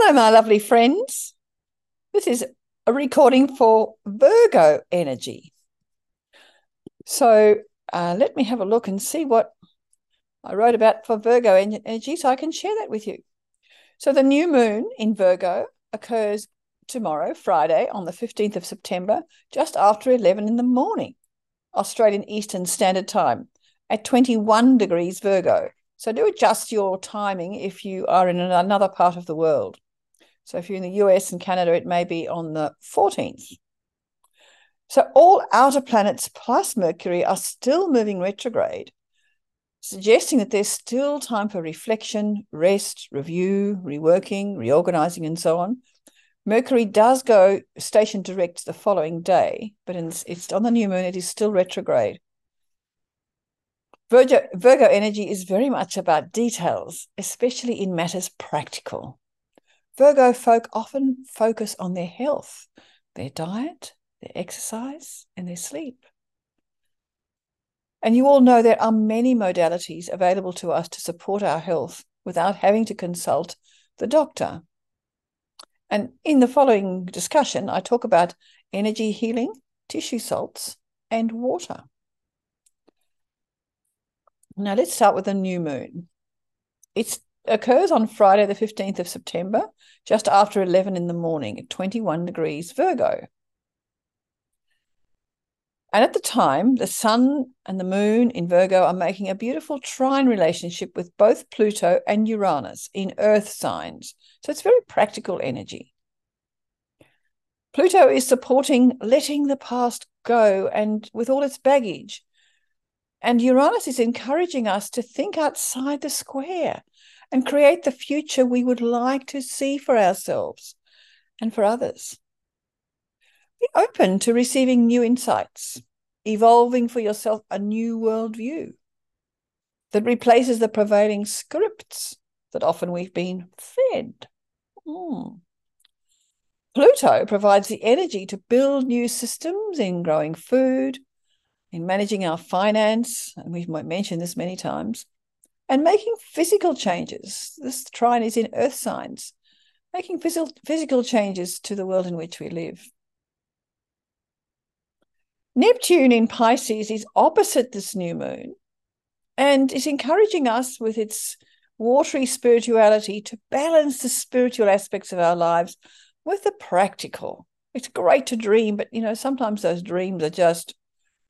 Hello, my lovely friends. This is a recording for Virgo energy. So uh, let me have a look and see what I wrote about for Virgo energy so I can share that with you. So the new moon in Virgo occurs tomorrow, Friday, on the 15th of September, just after 11 in the morning, Australian Eastern Standard Time, at 21 degrees Virgo. So do adjust your timing if you are in another part of the world. So if you're in the US and Canada, it may be on the 14th. So all outer planets plus Mercury are still moving retrograde, suggesting that there's still time for reflection, rest, review, reworking, reorganizing, and so on. Mercury does go station direct the following day, but it's on the new moon, it is still retrograde. Virgo, Virgo energy is very much about details, especially in matters practical. Virgo folk often focus on their health, their diet, their exercise, and their sleep. And you all know there are many modalities available to us to support our health without having to consult the doctor. And in the following discussion, I talk about energy healing, tissue salts, and water. Now let's start with the new moon. It occurs on Friday, the 15th of September, just after 11 in the morning at 21 degrees Virgo. And at the time, the sun and the moon in Virgo are making a beautiful trine relationship with both Pluto and Uranus in earth signs. So it's very practical energy. Pluto is supporting letting the past go and with all its baggage and Uranus is encouraging us to think outside the square and create the future we would like to see for ourselves and for others. Be open to receiving new insights, evolving for yourself a new worldview that replaces the prevailing scripts that often we've been fed. Mm. Pluto provides the energy to build new systems in growing food, in managing our finance, and we've might mentioned this many times, and making physical changes. This trine is in earth signs, making physical, physical changes to the world in which we live. Neptune in Pisces is opposite this new moon and is encouraging us with its watery spirituality to balance the spiritual aspects of our lives with the practical. It's great to dream, but you know, sometimes those dreams are just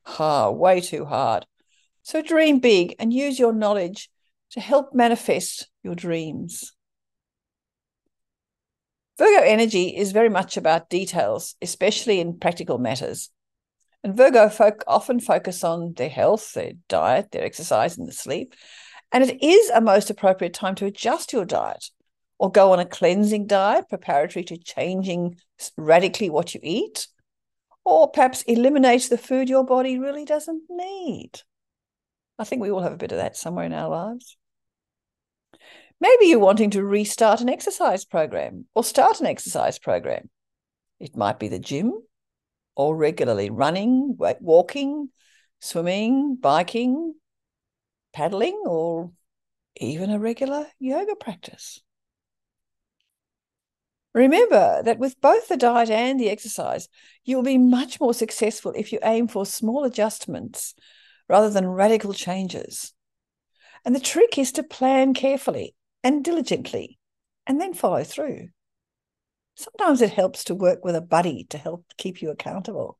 hard, way too hard. So dream big and use your knowledge to help manifest your dreams. Virgo energy is very much about details, especially in practical matters. And Virgo folk often focus on their health, their diet, their exercise, and their sleep. And it is a most appropriate time to adjust your diet or go on a cleansing diet preparatory to changing radically what you eat or perhaps eliminate the food your body really doesn't need. I think we all have a bit of that somewhere in our lives. Maybe you're wanting to restart an exercise program or start an exercise program. It might be the gym or regularly running, walking, swimming, biking, paddling, or even a regular yoga practice. Remember that with both the diet and the exercise, you'll be much more successful if you aim for small adjustments rather than radical changes. And the trick is to plan carefully and diligently and then follow through. Sometimes it helps to work with a buddy to help keep you accountable.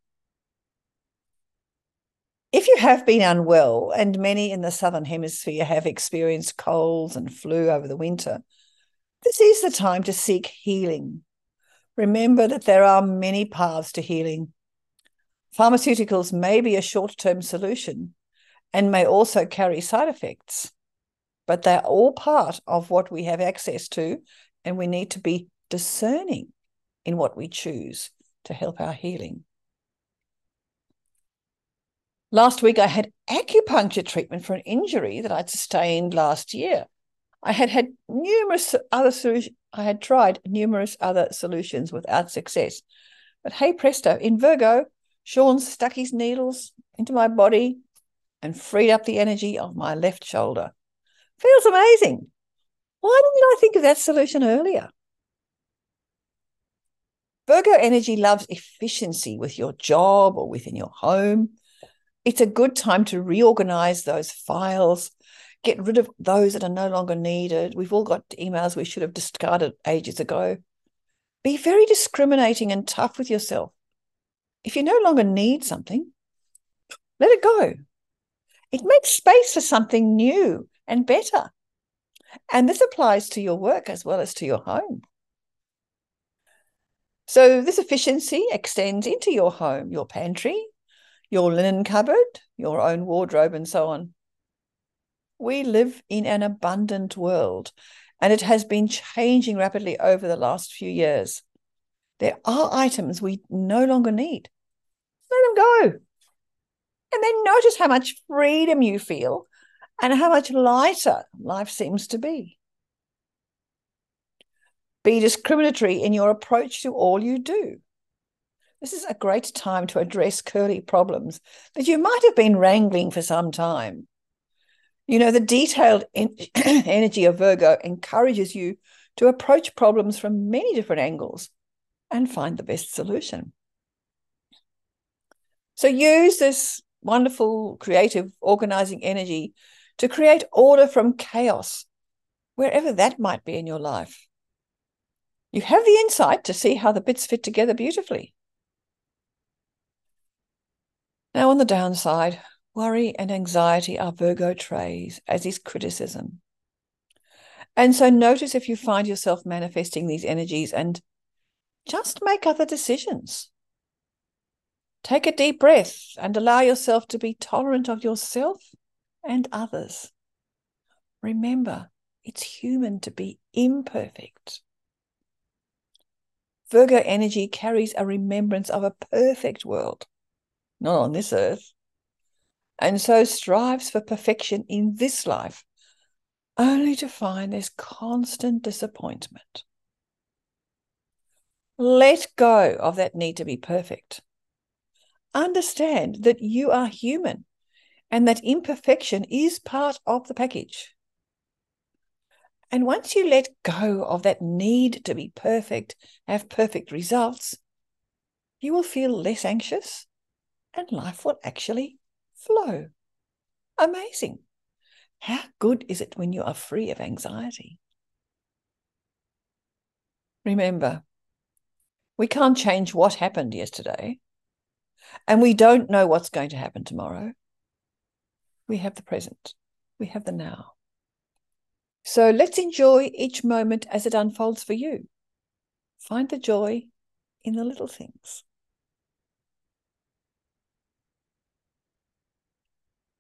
If you have been unwell, and many in the Southern Hemisphere have experienced colds and flu over the winter, this is the time to seek healing. Remember that there are many paths to healing. Pharmaceuticals may be a short term solution and may also carry side effects, but they're all part of what we have access to, and we need to be discerning in what we choose to help our healing. Last week, I had acupuncture treatment for an injury that I'd sustained last year. I had had numerous other solutions. I had tried numerous other solutions without success. But hey presto, in Virgo, Sean stuck his needles into my body and freed up the energy of my left shoulder. Feels amazing. Why didn't I think of that solution earlier? Virgo energy loves efficiency with your job or within your home. It's a good time to reorganize those files, get rid of those that are no longer needed. We've all got emails we should have discarded ages ago. Be very discriminating and tough with yourself. If you no longer need something, let it go. It makes space for something new and better. And this applies to your work as well as to your home. So, this efficiency extends into your home, your pantry, your linen cupboard, your own wardrobe, and so on. We live in an abundant world, and it has been changing rapidly over the last few years. There are items we no longer need. Let them go. And then notice how much freedom you feel and how much lighter life seems to be. Be discriminatory in your approach to all you do. This is a great time to address curly problems that you might have been wrangling for some time. You know, the detailed en- energy of Virgo encourages you to approach problems from many different angles and find the best solution. So use this wonderful, creative, organizing energy to create order from chaos, wherever that might be in your life. You have the insight to see how the bits fit together beautifully. Now, on the downside, worry and anxiety are Virgo traits, as is criticism. And so notice if you find yourself manifesting these energies and just make other decisions. Take a deep breath and allow yourself to be tolerant of yourself and others. Remember, it's human to be imperfect. Virgo energy carries a remembrance of a perfect world, not on this earth, and so strives for perfection in this life, only to find there's constant disappointment. Let go of that need to be perfect. Understand that you are human and that imperfection is part of the package. And once you let go of that need to be perfect, have perfect results, you will feel less anxious and life will actually flow. Amazing. How good is it when you are free of anxiety? Remember, we can't change what happened yesterday, and we don't know what's going to happen tomorrow. We have the present, we have the now. So let's enjoy each moment as it unfolds for you. Find the joy in the little things.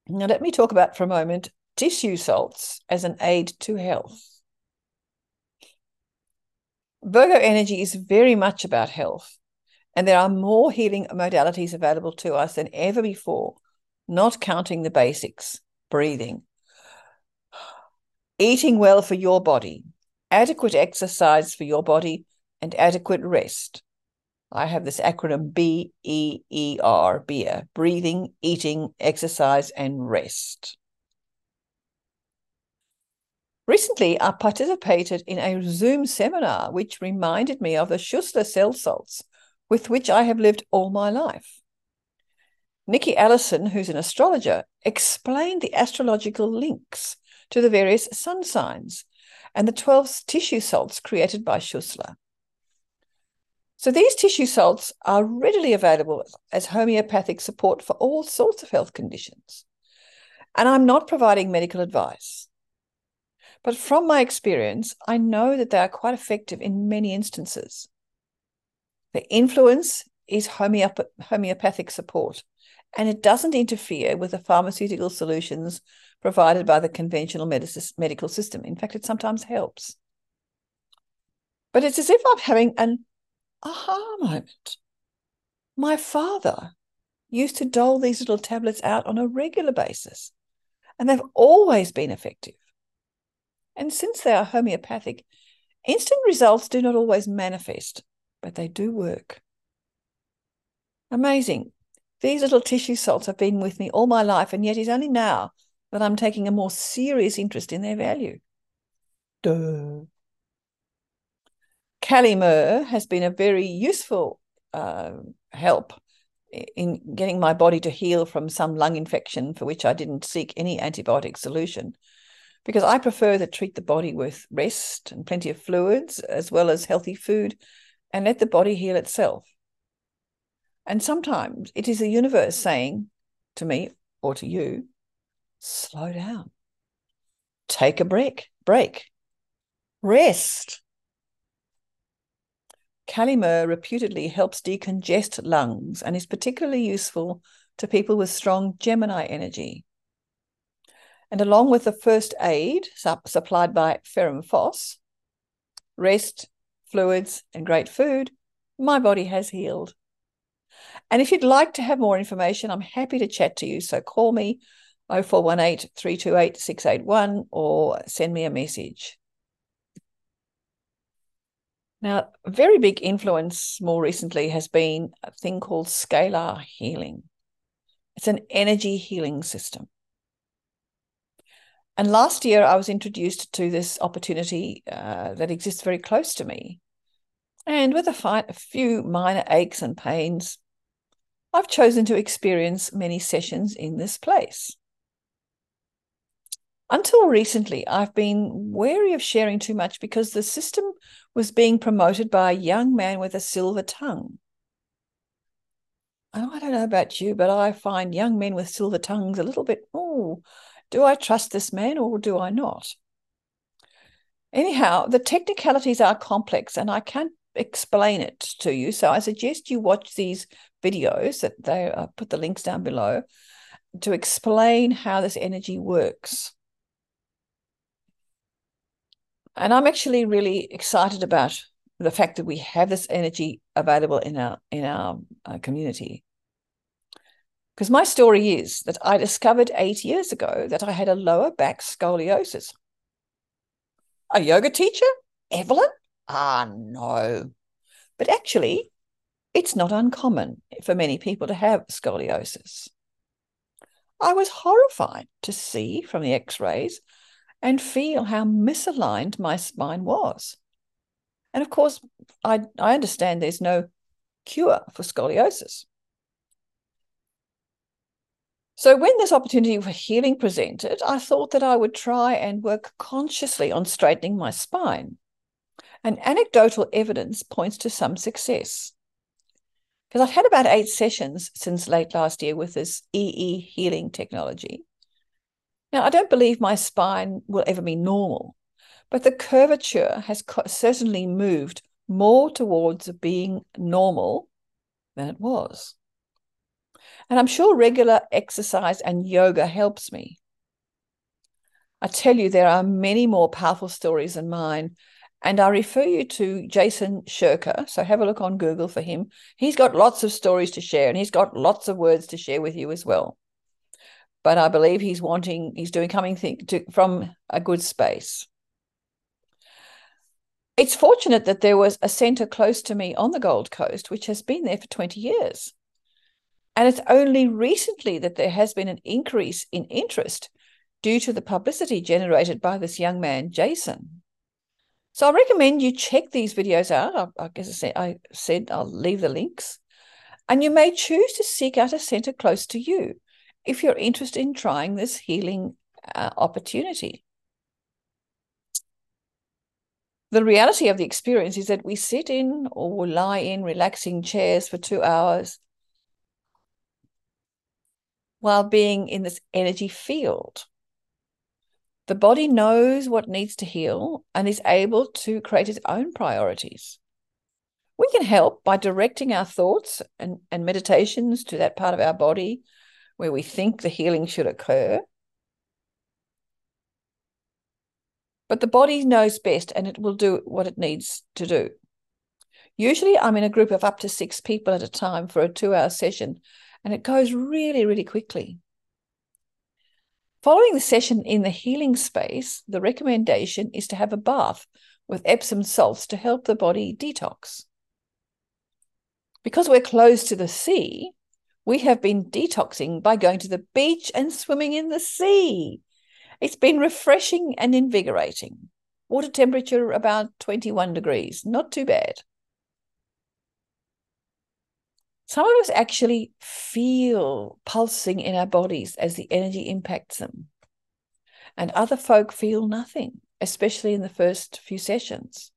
Now, let me talk about for a moment tissue salts as an aid to health. Virgo energy is very much about health, and there are more healing modalities available to us than ever before, not counting the basics breathing, eating well for your body, adequate exercise for your body, and adequate rest. I have this acronym B E E R, beer, breathing, eating, exercise, and rest. Recently, I participated in a Zoom seminar which reminded me of the Schussler cell salts with which I have lived all my life. Nicky Allison, who's an astrologer, explained the astrological links to the various sun signs and the 12 tissue salts created by Schussler. So these tissue salts are readily available as homeopathic support for all sorts of health conditions. And I'm not providing medical advice. But from my experience, I know that they are quite effective in many instances. The influence is homeop- homeopathic support, and it doesn't interfere with the pharmaceutical solutions provided by the conventional medical system. In fact, it sometimes helps. But it's as if I'm having an aha moment. My father used to dole these little tablets out on a regular basis, and they've always been effective. And since they are homeopathic, instant results do not always manifest, but they do work. Amazing. These little tissue salts have been with me all my life, and yet it's only now that I'm taking a more serious interest in their value. Duh. Kali Mur has been a very useful uh, help in getting my body to heal from some lung infection for which I didn't seek any antibiotic solution. Because I prefer to treat the body with rest and plenty of fluids, as well as healthy food, and let the body heal itself. And sometimes it is the universe saying to me or to you, slow down, take a break, break, rest. Kali Mur reputedly helps decongest lungs and is particularly useful to people with strong Gemini energy. And along with the first aid supplied by Ferrum Phos, rest, fluids, and great food, my body has healed. And if you'd like to have more information, I'm happy to chat to you. So call me 0418 328 681 or send me a message. Now, a very big influence more recently has been a thing called scalar healing. It's an energy healing system. And last year, I was introduced to this opportunity uh, that exists very close to me. And with a, fi- a few minor aches and pains, I've chosen to experience many sessions in this place. Until recently, I've been wary of sharing too much because the system was being promoted by a young man with a silver tongue. I don't know about you, but I find young men with silver tongues a little bit, oh, do I trust this man or do I not? Anyhow, the technicalities are complex and I can't explain it to you. So I suggest you watch these videos that they uh, put the links down below to explain how this energy works. And I'm actually really excited about the fact that we have this energy available in our in our uh, community. Because my story is that I discovered eight years ago that I had a lower back scoliosis. A yoga teacher, Evelyn? Ah, no. But actually, it's not uncommon for many people to have scoliosis. I was horrified to see from the x rays and feel how misaligned my spine was. And of course, I, I understand there's no cure for scoliosis. So, when this opportunity for healing presented, I thought that I would try and work consciously on straightening my spine. And anecdotal evidence points to some success. Because I've had about eight sessions since late last year with this EE healing technology. Now, I don't believe my spine will ever be normal, but the curvature has certainly moved more towards being normal than it was. And I'm sure regular exercise and yoga helps me. I tell you, there are many more powerful stories than mine. And I refer you to Jason Shurka. So have a look on Google for him. He's got lots of stories to share and he's got lots of words to share with you as well but I believe he's wanting, he's doing coming to, from a good space. It's fortunate that there was a centre close to me on the Gold Coast, which has been there for 20 years. And it's only recently that there has been an increase in interest due to the publicity generated by this young man, Jason. So I recommend you check these videos out. I, guess I said, I said I'll leave the links. And you may choose to seek out a centre close to you if you're interested in trying this healing uh, opportunity. The reality of the experience is that we sit in or lie in relaxing chairs for two hours while being in this energy field. The body knows what needs to heal and is able to create its own priorities. We can help by directing our thoughts and, and meditations to that part of our body where we think the healing should occur. But the body knows best and it will do what it needs to do. Usually, I'm in a group of up to six people at a time for a two hour session, and it goes really, really quickly. Following the session in the healing space, the recommendation is to have a bath with Epsom salts to help the body detox. Because we're close to the sea, we have been detoxing by going to the beach and swimming in the sea. It's been refreshing and invigorating. Water temperature about 21 degrees, not too bad. Some of us actually feel pulsing in our bodies as the energy impacts them. And other folk feel nothing, especially in the first few sessions.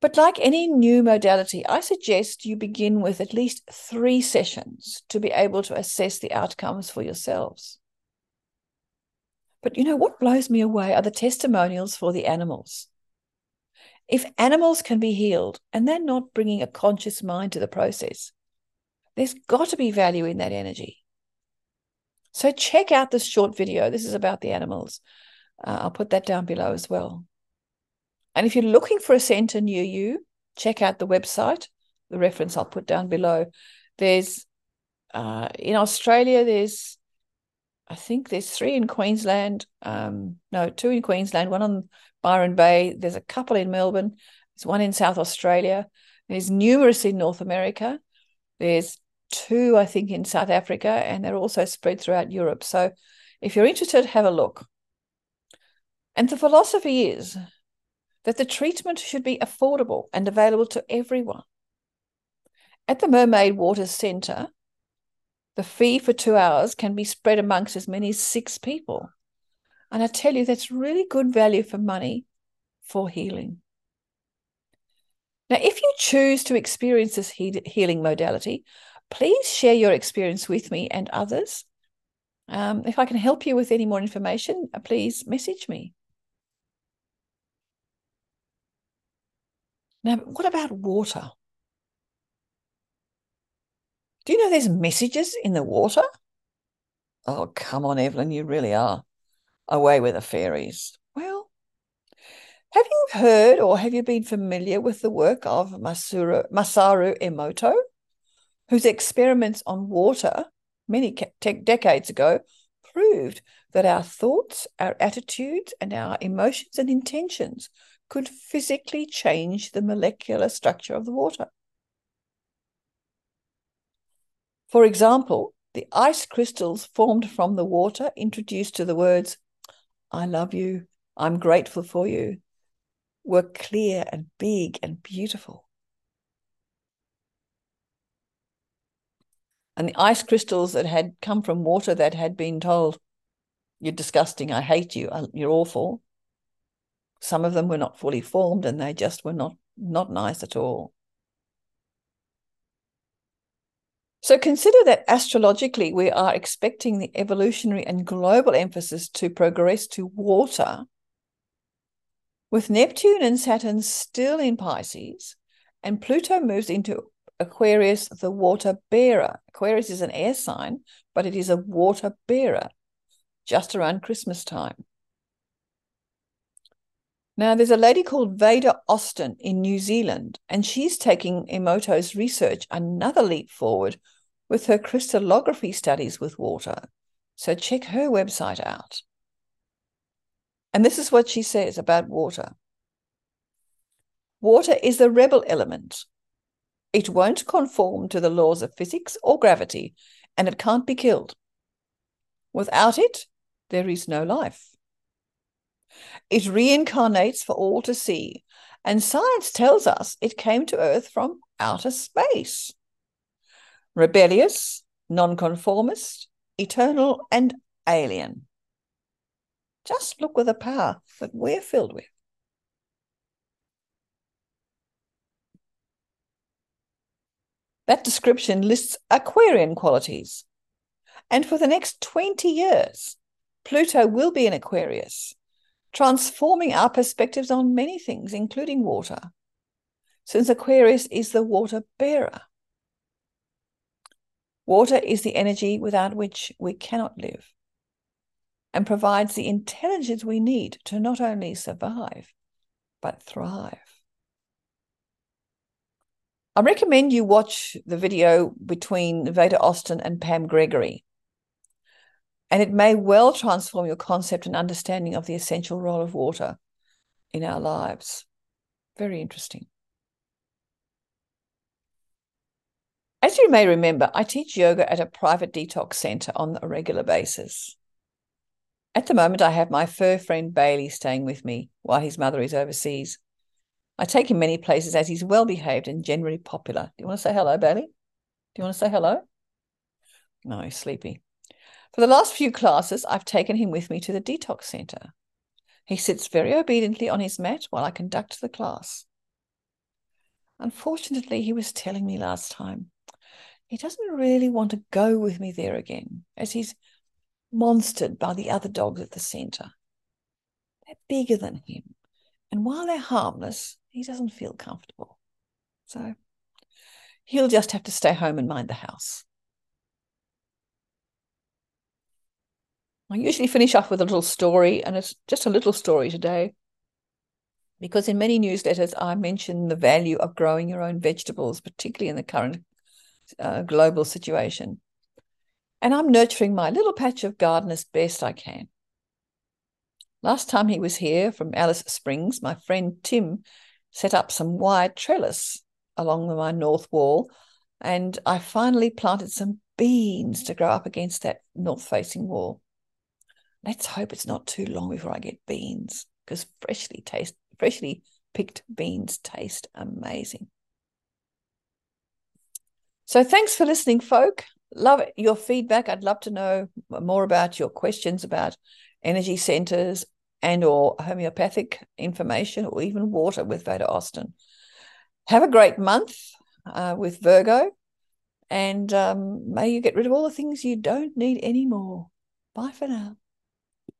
But like any new modality, I suggest you begin with at least three sessions to be able to assess the outcomes for yourselves. But you know what blows me away are the testimonials for the animals. If animals can be healed and they're not bringing a conscious mind to the process, there's got to be value in that energy. So check out this short video. This is about the animals. Uh, I'll put that down below as well. And if you're looking for a center near you, check out the website. The reference I'll put down below. There's uh, in Australia, there's I think there's three in Queensland. Um, no, two in Queensland, one on Byron Bay. There's a couple in Melbourne. There's one in South Australia. There's numerous in North America. There's two, I think, in South Africa, and they're also spread throughout Europe. So if you're interested, have a look. And the philosophy is that the treatment should be affordable and available to everyone. At the Mermaid Waters Centre, the fee for two hours can be spread amongst as many as six people. And I tell you, that's really good value for money for healing. Now, if you choose to experience this healing modality, please share your experience with me and others. Um, if I can help you with any more information, uh, please message me. Now, what about water? Do you know there's messages in the water? Oh, come on, Evelyn, you really are away with the fairies. Well, have you heard or have you been familiar with the work of Masuru, Masaru Emoto, whose experiments on water many decades ago proved that our thoughts, our attitudes, and our emotions and intentions could physically change the molecular structure of the water? For example, the ice crystals formed from the water introduced to the words, I love you, I'm grateful for you, were clear and big and beautiful. And the ice crystals that had come from water that had been told, You're disgusting, I hate you, uh, you're awful. Some of them were not fully formed and they just were not, not nice at all. So consider that astrologically, we are expecting the evolutionary and global emphasis to progress to water, with Neptune and Saturn still in Pisces, and Pluto moves into Aquarius, the water bearer. Aquarius is an air sign, but it is a water bearer just around Christmas time. Now, there's a lady called Veda Austin in New Zealand, and she's taking Emoto's research another leap forward with her crystallography studies with water. So check her website out. And this is what she says about water Water is the rebel element. It won't conform to the laws of physics or gravity, and it can't be killed. Without it, there is no life. It reincarnates for all to see, and science tells us it came to Earth from outer space rebellious, nonconformist, eternal, and alien. Just look with the power that we're filled with. That description lists Aquarian qualities. And for the next 20 years, Pluto will be in Aquarius, transforming our perspectives on many things, including water, since Aquarius is the water bearer. Water is the energy without which we cannot live and provides the intelligence we need to not only survive, but thrive. I recommend you watch the video between Veda Austin and Pam Gregory. And it may well transform your concept and understanding of the essential role of water in our lives. Very interesting. As you may remember, I teach yoga at a private detox center on a regular basis. At the moment, I have my fur friend Bailey staying with me while his mother is overseas. I take him many places as he's well behaved and generally popular. Do you want to say hello, Bailey? Do you want to say hello? No, he's sleepy. For the last few classes, I've taken him with me to the detox center. He sits very obediently on his mat while I conduct the class. Unfortunately, he was telling me last time he doesn't really want to go with me there again, as he's monstered by the other dogs at the centre. They're bigger than him, and while they're harmless, he doesn't feel comfortable. So he'll just have to stay home and mind the house. I usually finish off with a little story, and it's just a little story today. Because in many newsletters, I mention the value of growing your own vegetables, particularly in the current uh, global situation. And I'm nurturing my little patch of garden as best I can. Last time he was here from Alice Springs, my friend Tim set up some wire trellis along my north wall, and I finally planted some beans to grow up against that north facing wall. Let's hope it's not too long before I get beans because freshly taste freshly picked beans taste amazing. So thanks for listening, folk. Love your feedback. I'd love to know more about your questions about energy centers and or homeopathic information or even water with Veda Austin. Have a great month uh, with Virgo and um, may you get rid of all the things you don't need anymore. Bye for now.